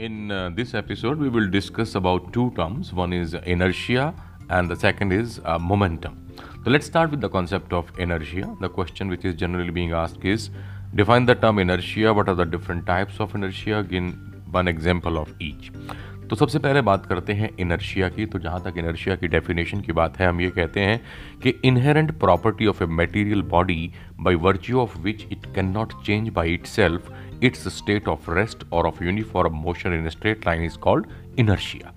In uh, this episode, we will discuss about two terms. One is inertia, and the second is uh, momentum. So let's start with the concept of inertia. The question which is generally being asked is define the term inertia. What are the different types of inertia? Give one example of each. तो सबसे पहले बात करते हैं inertia की। तो जहाँ तक इनर्शिया की डेफिनेशन की बात है, हम ये कहते हैं कि inherent property of a material body by virtue of which it can not change by itself its state of rest और of uniform motion in straight line is called inertia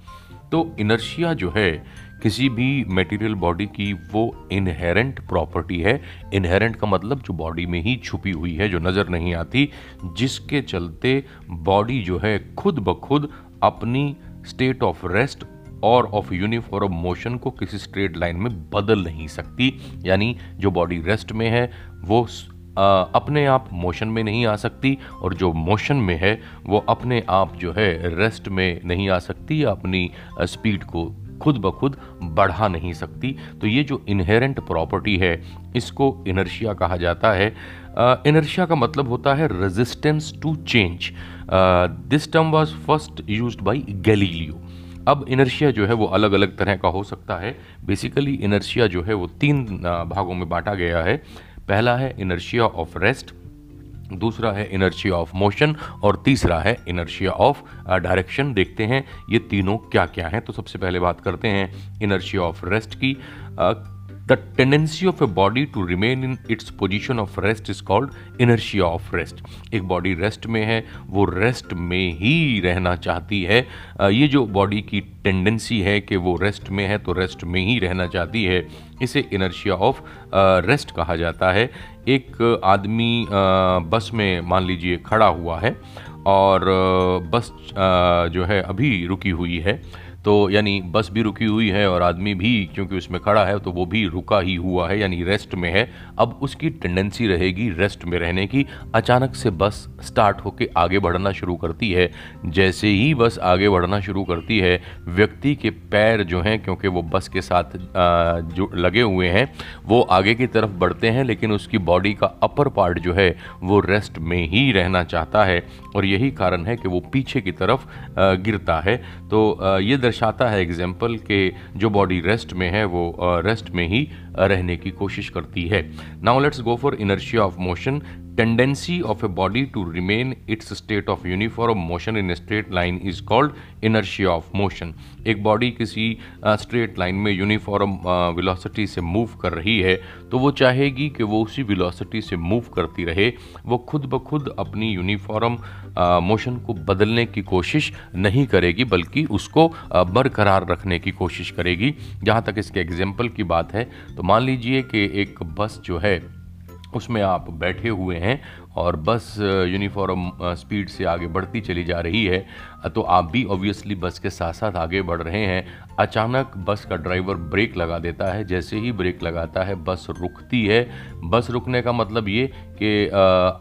तो इनर्शिया जो है, किसी भी मटेरियल बॉडी की वो inherent property है। Inherent का मतलब जो बॉडी में ही छुपी हुई है, जो नज़र नहीं आती, जिसके चलते बॉडी जो है खुद ब खुद अपनी स्टेट ऑफ़ रेस्ट और ऑफ़ यूनिफॉर्म मोशन को किसी स्ट्रेट लाइन में बदल नहीं सकती। यानी जो बॉडी रेस्ट में है वो आ, अपने आप मोशन में नहीं आ सकती और जो मोशन में है वो अपने आप जो है रेस्ट में नहीं आ सकती। अपनी स्पीड को खुद ब खुद बढ़ा नहीं सकती। तो ये जो इनहेरेंट प्रॉपर्टी है, इसको इनर्शिया कहा जाता है। इनर्शिया का मतलब होता है resistance to change this term was first used by Galileo अब इनर्शिया जो है वो अलग अलग तरह का हो सकता है। बेसिकली इनर्शिया जो है वो तीन भागों में बांटा गया है। पहला है इनर्शिया ऑफ़ रेस्ट दूसरा है इनर्शिया ऑफ़ मोशन और तीसरा है इनर्शिया ऑफ़ डायरेक्शन देखते हैं ये तीनों क्या क्या हैं। तो सबसे पहले बात करते हैं इनर्शिया ऑफ़ रेस्ट की। The tendency of a body to remain in its position of rest is called inertia of rest एक बॉडी रेस्ट में है, वो रेस्ट में ही रहना चाहती है। ये जो बॉडी की टेंडेंसी है कि वो रेस्ट में है तो रेस्ट में ही रहना चाहती है। इसे इनर्शिया ऑफ़ रेस्ट कहा जाता है। एक आदमी बस में मान लीजिए खड़ा हुआ है और बस जो है अभी रुकी हुई है। तो यानी बस भी रुकी हुई है और आदमी भी, क्योंकि उसमें खड़ा है तो वो भी रुका ही हुआ है, यानी रेस्ट में है। अब उसकी टेंडेंसी रहेगी रेस्ट में रहने की। अचानक से बस स्टार्ट होकर आगे बढ़ना शुरू करती है। जैसे ही बस आगे बढ़ना शुरू करती है, व्यक्ति के पैर जो हैं, क्योंकि वो बस के साथ जो लगे हुए हैं, वो आगे की तरफ़ बढ़ते हैं, लेकिन उसकी बॉडी का अपर पार्ट जो है, वो रेस्ट में ही रहना चाहता है। और यही कारण है कि वो पीछे की तरफ़ गिरता है। तो ये दर्शाता है एग्ज़ाम्पल के जो बॉडी रेस्ट में है, वो रेस्ट में ही रहने की कोशिश करती है। Now let's go for inertia of motion of a body to remain its state of uniform motion in a straight line is called inertia of motion. एक बॉडी किसी स्ट्रेट लाइन में यूनिफॉर्म वेलोसिटी से move कर रही है तो वो चाहेगी कि वो उसी वेलोसिटी से मूव करती रहे। वो खुद ब खुद अपनी यूनिफॉर्म मोशन को बदलने की कोशिश नहीं करेगी, बल्कि उसको बरकरार रखने की कोशिश करेगी। जहाँ तक इसके एग्ज़ाम्पल की बात है तो मान लीजिए कि एक बस जो है उसमें आप बैठे हुए हैं और बस यूनिफॉर्म स्पीड से आगे बढ़ती चली जा रही है। तो आप भी ऑब्वियसली बस के साथ साथ आगे बढ़ रहे हैं। अचानक बस का ड्राइवर ब्रेक लगा देता है। जैसे ही ब्रेक लगाता है, बस रुकती है। बस रुकने का मतलब ये कि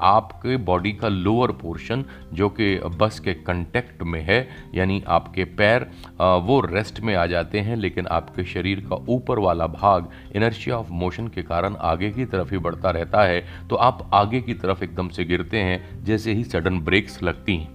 आपके बॉडी का लोअर पोर्शन जो कि बस के कंटेक्ट में है, यानी आपके पैर वो रेस्ट में आ जाते हैं, लेकिन आपके शरीर का ऊपर वाला भाग इनर्शिया ऑफ़ मोशन के कारण आगे की तरफ़ ही बढ़ता रहता है। तो आप आगे की तरफ़ एकदम से गिरते हैं, जैसे ही सडन ब्रेक्स लगती हैं।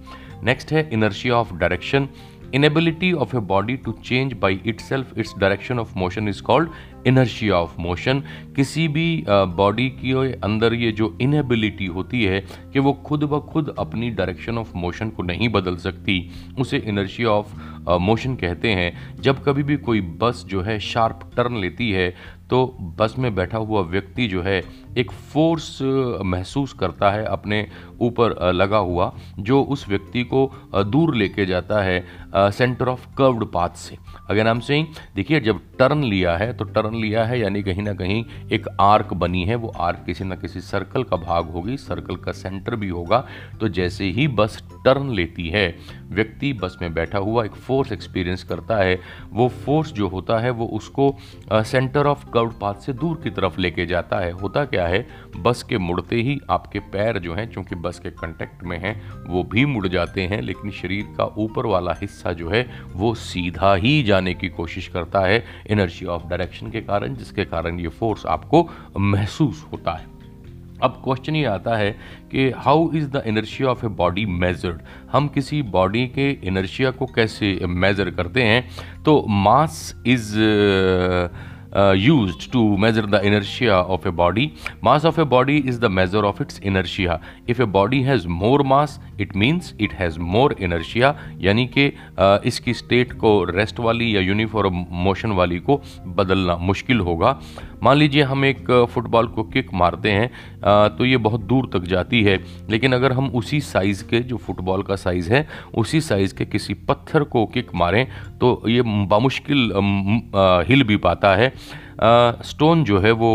नेक्स्ट है inertia of direction inability of a body to change by itself its direction of motion is called inertia of motion किसी भी बॉडी की अंदर ये जो इनएबिलिटी होती है कि वो खुद ब खुद अपनी डायरेक्शन ऑफ़ मोशन को नहीं बदल सकती, उसे इनर्शिया ऑफ़ मोशन कहते हैं। जब कभी भी कोई बस जो है शार्प टर्न लेती है तो बस में बैठा हुआ व्यक्ति जो है एक फोर्स महसूस करता है अपने ऊपर लगा हुआ, जो उस व्यक्ति को दूर लेके जाता है सेंटर ऑफ़ कर्व्ड पाथ से। अगर नाम से देखिए जब टर्न लिया है तो टर्न लिया है, यानी कहीं ना कहीं एक आर्क बनी है, वो आर्क किसी ना किसी सर्कल का भाग होगी सर्कल का सेंटर भी होगा तो जैसे ही बस टर्न लेती है व्यक्ति बस में बैठा हुआ एक फोर्स एक्सपीरियंस करता है। वो फोर्स जो होता है, वो उसको सेंटर ऑफ़ कर्व्ड पाथ से दूर की तरफ़ लेके जाता है। होता क्या है? बस के मुड़ते ही आपके पैर जो हैं, चूँकि बस के कंटेक्ट में हैं, वो भी मुड़ जाते हैं, लेकिन शरीर का ऊपर वाला हिस्सा जो है, वो सीधा ही जाने की कोशिश करता है एनर्जी ऑफ़ डायरेक्शन के कारण, जिसके कारण ये फोर्स आपको महसूस होता है। अब क्वेश्चन ये आता है कि how is the inertia of a body measured हम किसी बॉडी के इनर्शिया को कैसे मेजर करते हैं? तो mass is use to measure the inertia of a body mass of a body is the measure of its inertia if a body has more mass it means it has more inertia यानी कि uh, इसकी state को rest वाली या uniform motion वाली को बदलना मुश्किल होगा। मान लीजिए हम एक फुटबॉल को किक मारते हैं तो ये बहुत दूर तक जाती है, लेकिन अगर हम उसी साइज़ के, जो फुटबॉल का साइज़ है, उसी साइज़ के किसी पत्थर को किक मारें तो ये बामुश्किल हिल भी पाता है। स्टोन जो है वो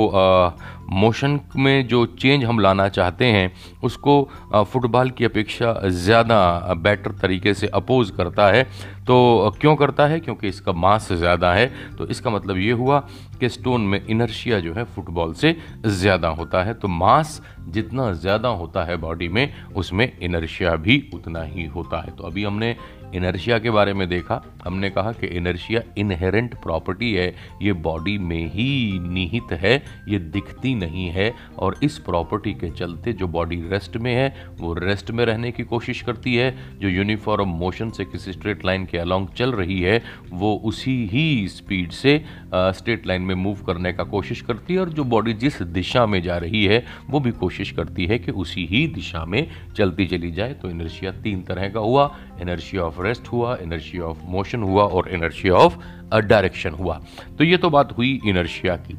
मोशन में जो चेंज हम लाना चाहते हैं, उसको फुटबॉल की अपेक्षा ज़्यादा बेटर तरीके से अपोज करता है। तो क्यों करता है? क्योंकि इसका मास ज़्यादा है। तो इसका मतलब ये हुआ कि स्टोन में इनर्शिया जो है फुटबॉल से ज़्यादा होता है। तो मास जितना ज़्यादा होता है बॉडी में, उसमें इनर्शिया भी उतना ही होता है। तो अभी हमने इनर्शिया के बारे में देखा, हमने कहा कि इनर्शिया इनहेरेंट प्रॉपर्टी है, ये बॉडी में ही निहित है, ये दिखती नहीं है, और इस प्रॉपर्टी के चलते जो बॉडी रेस्ट में है, वो रेस्ट में रहने की कोशिश करती है, जो यूनिफॉर्म मोशन से किसी स्ट्रेट लाइन के अलॉन्ग चल रही है, वो उसी ही स्पीड से स्ट्रेट लाइन में मूव करने का कोशिश करती है, और जो बॉडी जिस दिशा में जा रही है, वो भी कोशिश करती है कि उसी ही दिशा में चलती चली जाए तो इनर्शिया तीन तरह का हुआ इनर्शिया ऑफ़ रेस्ट हुआ एनर्जी ऑफ़ मोशन हुआ और एनर्जी ऑफ़ डायरेक्शन हुआ। तो ये तो बात हुई इनर्शिया की।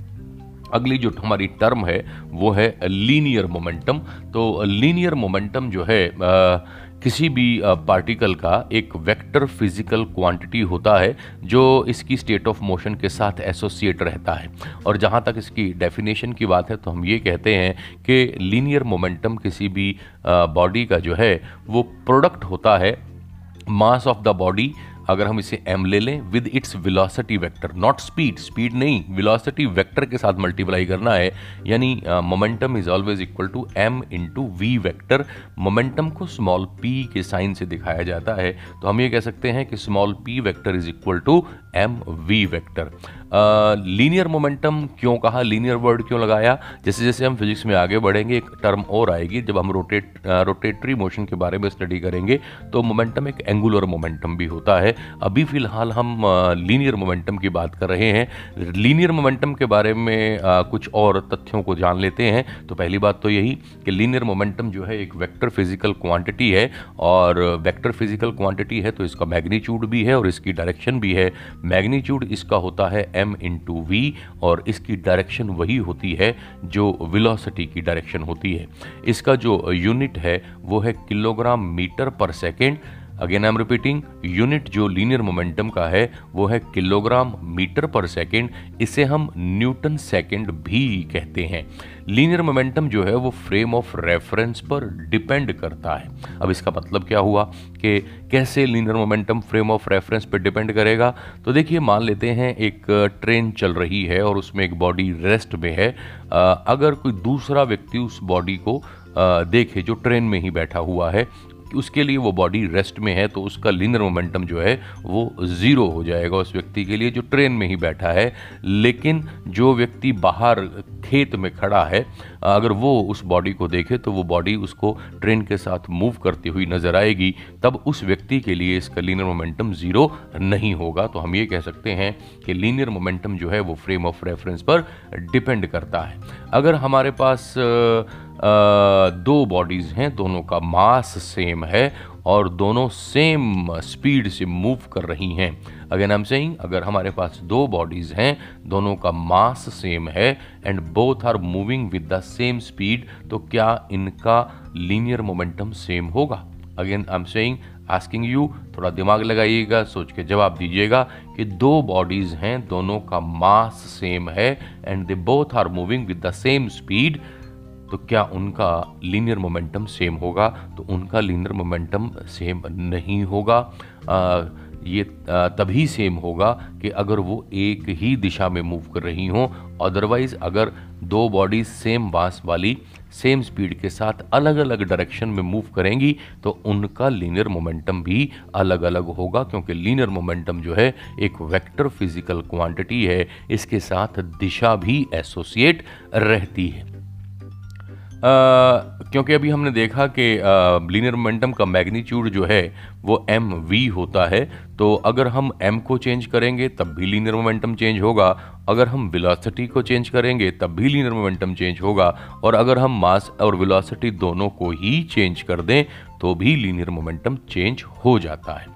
अगली जो हमारी टर्म है वो है लीनियर मोमेंटम तो लीनियर मोमेंटम जो है आ, किसी भी पार्टिकल का एक वेक्टर फ़िज़िकल क्वांटिटी होता है जो इसकी स्टेट ऑफ़ मोशन के साथ एसोसिएट रहता है। और जहाँ तक इसकी डेफिनेशन की बात है तो हम ये कहते हैं कि लीनियर मोमेंटम किसी भी बॉडी का जो है वो प्रोडक्ट होता है मास ऑफ़ द बॉडी अगर हम इसे एम ले लें with its velocity vector not speed speed नहीं विलोसिटी वेक्टर के साथ मल्टीप्लाई करना है, यानी momentum is always equal to M into V vector momentum को स्मॉल पी के साइन से दिखाया जाता है तो हम ये कह सकते हैं कि small P vector is equal to M V vector linear momentum क्यों कहा? लीनियर वर्ड क्यों लगाया? जैसे जैसे हम फिजिक्स में आगे बढ़ेंगे एक टर्म और आएगी। जब हम रोटेट रोटेटरी मोशन के बारे में स्टडी करेंगे तो मोमेंटम एक एंगुलर मोमेंटम भी होता है। अभी फ़िलहाल हम लीनियर मोमेंटम की बात कर रहे हैं। लीनियर मोमेंटम के बारे में आ, कुछ और तथ्यों को जान लेते हैं। तो पहली बात तो यही कि लीनियर मोमेंटम जो है एक वेक्टर फ़िज़िकल क्वांटिटी है। और वेक्टर फ़िज़िकल क्वांटिटी है तो इसका मैग्नीट्यूड भी है और इसकी डायरेक्शन भी है। मैग्नीट्यूड इसका होता है एम इन टू वी और इसकी डायरेक्शन वही होती है जो विलोसिटी की डायरेक्शन होती है। इसका जो यूनिट है, वो है kilogram metre per second. Again I am repeating unit जो लीनियर मोमेंटम का है, वो है किलोग्राम मीटर पर सेकेंड इसे हम न्यूटन सेकेंड भी कहते हैं। लीनियर मोमेंटम जो है, वो फ्रेम ऑफ़ रेफरेंस पर डिपेंड करता है। अब इसका मतलब क्या हुआ? कि कैसे linear momentum frame of reference पर डिपेंड करेगा? तो देखिए, मान लेते हैं, एक ट्रेन चल रही है और उसमें एक बॉडी रेस्ट में है। अगर कोई दूसरा व्यक्ति उस बॉडी को देखे जो ट्रेन में ही बैठा हुआ है उसके लिए वो बॉडी रेस्ट में है तो उसका लिनर मोमेंटम जो है, वो ज़ीरो हो जाएगा उस व्यक्ति के लिए जो ट्रेन में ही बैठा है। लेकिन जो व्यक्ति बाहर खेत में खड़ा है, अगर वो उस बॉडी को देखे तो वो बॉडी उसको ट्रेन के साथ मूव करती हुई नज़र आएगी। तब उस व्यक्ति के लिए इसका लीनियर मोमेंटम ज़ीरो नहीं होगा। तो हम ये कह सकते हैं कि लीनियर मोमेंटम जो है, वो फ्रेम ऑफ़ रेफरेंस पर डिपेंड करता है। अगर हमारे पास दो बॉडीज़ हैं, दोनों का मास सेम है और दोनों सेम स्पीड से मूव कर रही हैं। अगेन आई एम सेइंग अगर हमारे पास दो बॉडीज़ हैं, दोनों का मास सेम है and both are moving with the same speed तो क्या इनका लीनियर मोमेंटम सेम होगा? Again I am saying asking you थोड़ा दिमाग लगाइएगा, सोच के जवाब दीजिएगा कि दो बॉडीज़ हैं, दोनों का मास सेम है and they both are moving with the same speed तो क्या उनका लीनियर मोमेंटम सेम होगा? तो उनका लीनियर मोमेंटम सेम नहीं होगा। आ, ये तभी सेम होगा कि अगर वो एक ही दिशा में मूव कर रही हों अदरवाइज़ अगर दो बॉडीज सेम बाँस वाली सेम स्पीड के साथ अलग अलग डायरेक्शन में मूव करेंगी तो उनका लीनियर मोमेंटम भी अलग अलग होगा क्योंकि लीनियर मोमेंटम जो है एक वेक्टर फ़िज़िकल क्वांटिटी है। इसके साथ दिशा भी एसोसिएट रहती है। क्योंकि अभी हमने देखा कि लीनियर मोमेंटम का मैग्नीट्यूड जो है, वो एम वी होता है। तो अगर हम एम को चेंज करेंगे, तब भी लीनियर मोमेंटम चेंज होगा। अगर हम वेलोसिटी को चेंज करेंगे, तब भी लीनियर मोमेंटम चेंज होगा। और अगर हम मास और वेलोसिटी दोनों को ही चेंज कर दें तो भी लीनियर मोमेंटम चेंज हो जाता है।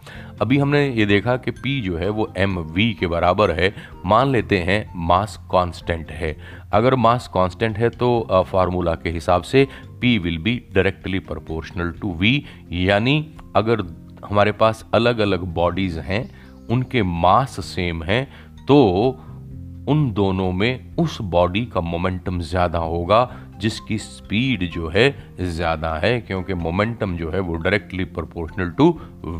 अभी हमने ये देखा कि P जो है वो एम वी के बराबर है। मान लेते हैं मास कांस्टेंट है। अगर मास कांस्टेंट है तो फार्मूला के हिसाब से P will be directly proportional to V यानी अगर हमारे पास अलग अलग बॉडीज़ हैं, उनके मास सेम हैं तो उन दोनों में उस बॉडी का मोमेंटम ज़्यादा होगा। जिसकी स्पीड जो है ज़्यादा है, क्योंकि मोमेंटम जो है वो डायरेक्टली प्रोपोर्शनल टू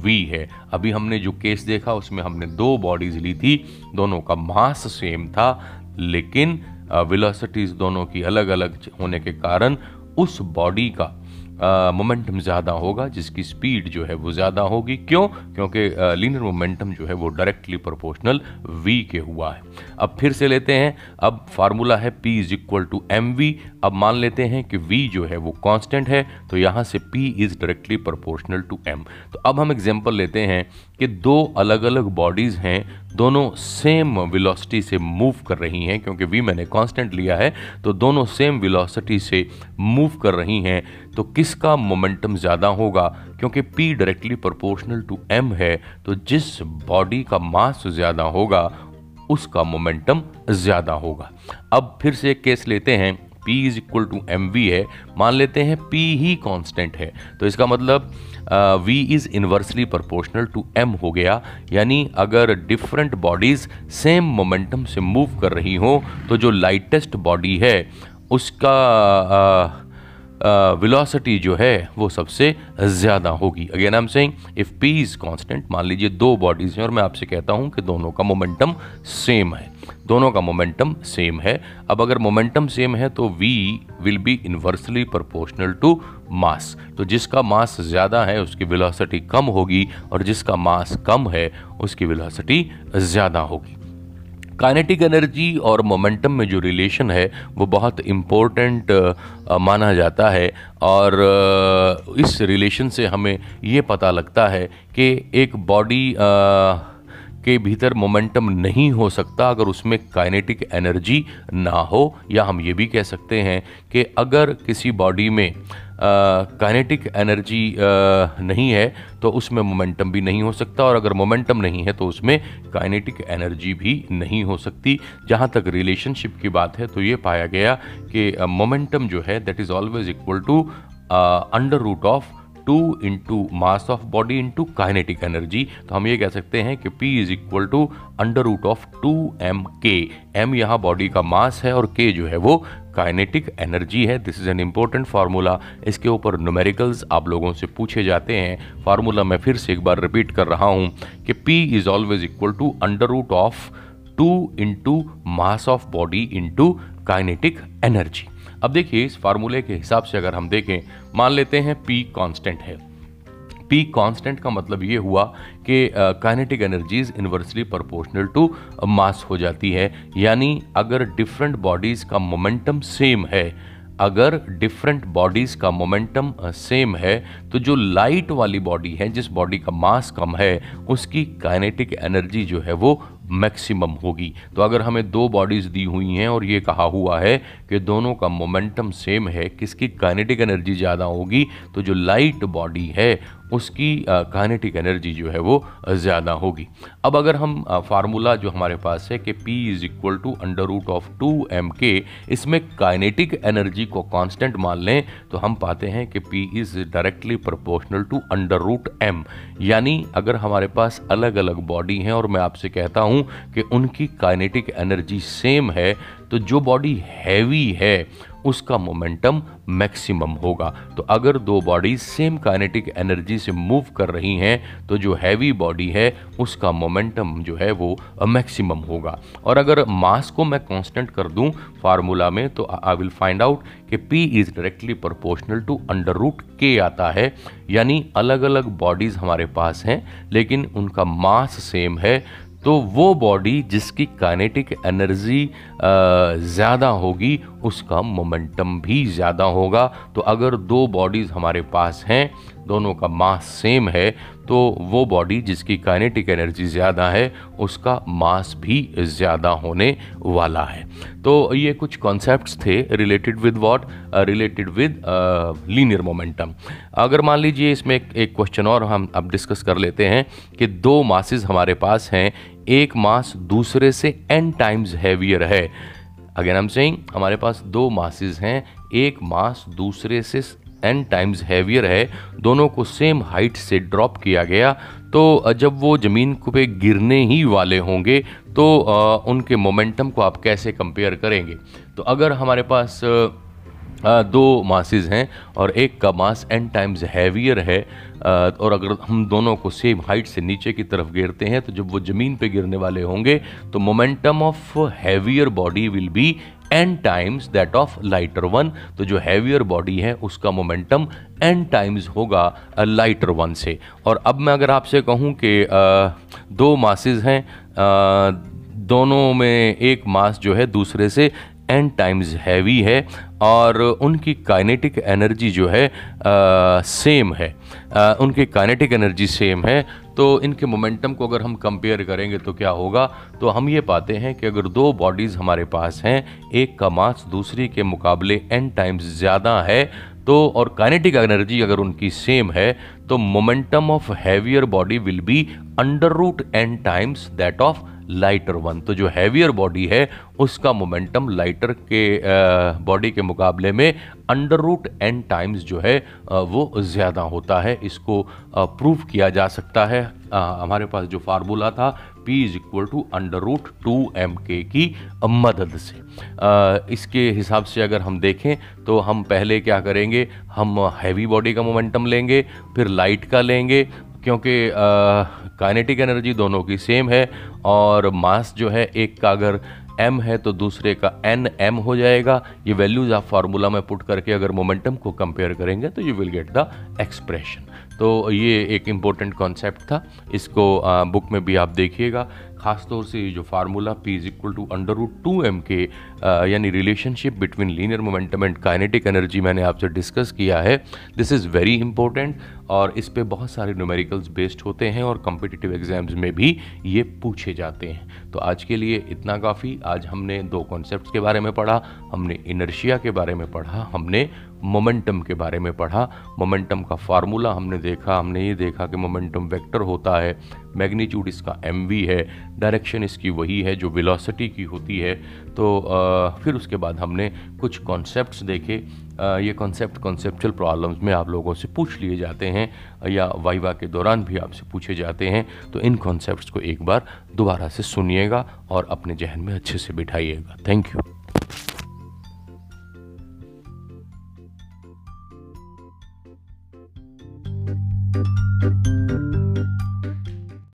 वी है। अभी हमने जो केस देखा, उसमें हमने दो बॉडीज़ ली थी, दोनों का मास सेम था, लेकिन वेलोसिटीज़ दोनों की अलग अलग होने के कारण उस बॉडी का मोमेंटम ज़्यादा होगा, जिसकी स्पीड जो है वो ज़्यादा होगी। क्यों? क्योंकि लीनर मोमेंटम जो है वो डायरेक्टली प्रोपोर्शनल वी के हुआ है। अब फिर से लेते हैं। अब फार्मूला है P is equal to M V अब मान लेते हैं कि वी जो है वो कांस्टेंट है तो यहाँ से P is directly proportional to M तो अब हम एग्ज़ाम्पल लेते हैं। कि दो अलग अलग बॉडीज़ हैं, दोनों सेम वेलोसिटी से मूव कर रही हैं, क्योंकि वी मैंने कांस्टेंट लिया है तो दोनों सेम वेलोसिटी से मूव कर रही हैं तो किसका मोमेंटम ज़्यादा होगा? क्योंकि P directly proportional to M है तो जिस बॉडी का मास ज़्यादा होगा, उसका मोमेंटम ज़्यादा होगा। अब फिर से एक केस लेते हैं, P is equal to M V है, मान लेते हैं P ही कांस्टेंट है तो इसका मतलब V is inversely proportional to M हो गया। यानी अगर डिफरेंट बॉडीज़ सेम मोमेंटम से मूव कर रही हो तो जो लाइटेस्ट बॉडी है उसका uh, वेलोसिटी जो है वो सबसे ज़्यादा होगी। Again I am saying if P is constant मान लीजिए दो बॉडीज़ हैं और मैं आपसे कहता हूँ कि दोनों का मोमेंटम सेम है। दोनों का मोमेंटम सेम है। अब अगर मोमेंटम सेम है तो V will be inversely proportional to mass. तो जिसका मास ज़्यादा है, उसकी वेलोसिटी कम होगी और जिसका मास कम है, उसकी वेलोसिटी ज़्यादा होगी। काइनेटिक एनर्जी और मोमेंटम में जो रिलेशन है, वो बहुत इम्पोर्टेंट माना जाता है और इस रिलेशन से हमें ये पता लगता है कि एक बॉडी के भीतर मोमेंटम नहीं हो सकता अगर उसमें काइनेटिक एनर्जी ना हो। या हम ये भी कह सकते हैं कि अगर किसी बॉडी में काइनेटिक एनर्जी नहीं है तो उसमें मोमेंटम भी नहीं हो सकता। और अगर मोमेंटम नहीं है तो उसमें काइनेटिक एनर्जी भी नहीं हो सकती। जहाँ तक रिलेशनशिप की बात है तो ये पाया गया कि मोमेंटम जो है that is always equal to under root of two into mass of body into kinetic energy तो हम ये कह सकते हैं कि P is equal to under root of two M K M यहाँ बॉडी का मास है और के जो है वो काइनेटिक एनर्जी है. This is an important formula इसके ऊपर न्यूमेरिकल्स आप लोगों से पूछे जाते हैं. फार्मूला मैं फिर से एक बार रिपीट कर रहा हूँ कि P is always equal to under root of two into mass of body into kinetic energy अब देखिए, इस फार्मूले के हिसाब से अगर हम देखें, मान लेते हैं पी कांस्टेंट है। पी कांस्टेंट का मतलब ये हुआ कि kinetic energy is inversely proportional to mass हो जाती है। यानी अगर डिफरेंट बॉडीज का मोमेंटम सेम है अगर डिफरेंट बॉडीज़ का मोमेंटम सेम है तो जो लाइट वाली बॉडी है, जिस बॉडी का मास कम है, उसकी काइनेटिक एनर्जी जो है वो मैक्सिमम होगी। तो अगर हमें दो बॉडीज़ दी हुई हैं और ये कहा हुआ है कि दोनों का मोमेंटम सेम है, किसकी काइनेटिक एनर्जी ज़्यादा होगी तो जो लाइट बॉडी है उसकी काइनेटिक एनर्जी जो है वो ज़्यादा होगी। अब अगर हम फार्मूला जो हमारे पास है कि P is equal to under root of two M K इसमें काइनेटिक एनर्जी को कांस्टेंट मान लें तो हम पाते हैं कि P is directly proportional to under root M यानी अगर हमारे पास अलग अलग बॉडी हैं, और मैं आपसे कहता हूँ कि उनकी काइनेटिक एनर्जी सेम है तो जो बॉडी हैवी है उसका मोमेंटम मैक्सिमम होगा। तो अगर दो बॉडीज सेम काइनेटिक एनर्जी से मूव कर रही हैं तो जो हैवी बॉडी है, उसका मोमेंटम जो है वो मैक्सिमम होगा। और अगर मास को मैं कांस्टेंट कर दूँ फार्मूला में तो आई विल फाइंड आउट कि P is directly proportional to under root K आता है। यानी अलग अलग बॉडीज़ हमारे पास हैं, लेकिन उनका मास सेम है तो वो बॉडी जिसकी काइनेटिक एनर्जी ज़्यादा होगी, उसका मोमेंटम भी ज़्यादा होगा। तो अगर दो बॉडीज़ हमारे पास हैं दोनों का मास सेम है तो वो बॉडी जिसकी काइनेटिक एनर्जी ज़्यादा है, उसका मास भी ज़्यादा होने वाला है। तो ये कुछ कॉन्सेप्ट्स थे related with what related with linear momentum अगर मान लीजिए इसमें एक क्वेश्चन और हम अब डिस्कस कर लेते हैं कि दो मासेस हमारे पास हैं, एक मास दूसरे से एन टाइम्स हैवियर है। अगेन हम सेइंग हमारे पास दो मासेस हैं, एक मास दूसरे से एन टाइम्स हैवियर है, दोनों को सेम हाइट से ड्रॉप किया गया तो जब वो ज़मीन पे गिरने ही वाले होंगे तो उनके मोमेंटम को आप कैसे कंपेयर करेंगे? तो अगर हमारे पास दो मासेस हैं और एक का मास एन टाइम्स हैवियर है और अगर हम दोनों को सेम हाइट से नीचे की तरफ़ गिरते हैं तो जब वो ज़मीन पे गिरने वाले होंगे तो momentum of heavier body will be n times that of lighter one तो जो हैवियर बॉडी है उसका मोमेंटम एन टाइम्स होगा लाइटर वन से। और अब मैं अगर आपसे कहूँ कि दो मासेस हैं दोनों में एक मास जो है दूसरे से एन टाइम्स हैवी है और उनकी काइनेटिक एनर्जी जो है आ, सेम है। आ, उनकी काइनेटिक एनर्जी सेम है तो इनके मोमेंटम को अगर हम कंपेयर करेंगे तो क्या होगा? तो हम ये पाते हैं कि अगर दो बॉडीज़ हमारे पास हैं, एक का मास दूसरी के मुकाबले एन टाइम्स ज़्यादा है तो और काइनेटिक एनर्जी अगर उनकी सेम है तो momentum of heavier body will be under root n times that of lighter one तो जो हैवियर बॉडी है, उसका मोमेंटम लाइटर के बॉडी के मुकाबले में अंडर रूट एन टाइम्स जो है वो ज़्यादा होता है। इसको प्रूव किया जा सकता है। हमारे पास जो फार्मूला था P is equal to under root two M K की मदद से। आ, इसके हिसाब से अगर हम देखें तो हम पहले क्या करेंगे हम हैवी बॉडी का मोमेंटम लेंगे फिर लाइट का लेंगे क्योंकि काइनेटिक एनर्जी दोनों की सेम है और मास जो है एक का अगर एम है तो दूसरे का एन एम हो जाएगा। ये वैल्यूज़ आप फार्मूला में पुट करके अगर मोमेंटम को कंपेयर करेंगे तो you will get the expression तो ये एक इम्पोर्टेंट कॉन्सेप्ट था। इसको बुक में भी आप देखिएगा। खासतौर से ये जो formula P is equal to under root two M K यानी relationship between linear momentum and kinetic energy मैंने आपसे डिस्कस किया है। दिस इज़ वेरी इंपॉर्टेंट और इस पे बहुत सारे न्यूमेरिकल्स बेस्ड होते हैं और कॉम्पिटिटिव एग्ज़ाम्स में भी ये पूछे जाते हैं। तो आज के लिए इतना काफ़ी। आज हमने दो कॉन्सेप्ट के बारे में पढ़ा, हमने इनर्शिया के बारे में पढ़ा, हमने मोमेंटम के बारे में पढ़ा। मोमेंटम का फार्मूला हमने देखा हमने ये देखा कि मोमेंटम वेक्टर होता है मैग्नीट्यूड इसका एम है डायरेक्शन इसकी वही है जो वेलोसिटी की होती है। तो आ, फिर उसके बाद हमने कुछ कॉन्सेप्ट्स देखे। आ, ये कॉन्सेप्ट कॉन्सेप्चुअल प्रॉब्लम्स में आप लोगों से पूछ लिए जाते हैं या वाइवा के दौरान भी आपसे पूछे जाते हैं। तो इन कॉन्सेप्ट्स को एक बार दोबारा से सुनिएगा और अपने जहन में अच्छे से बिठाइएगा। Thank you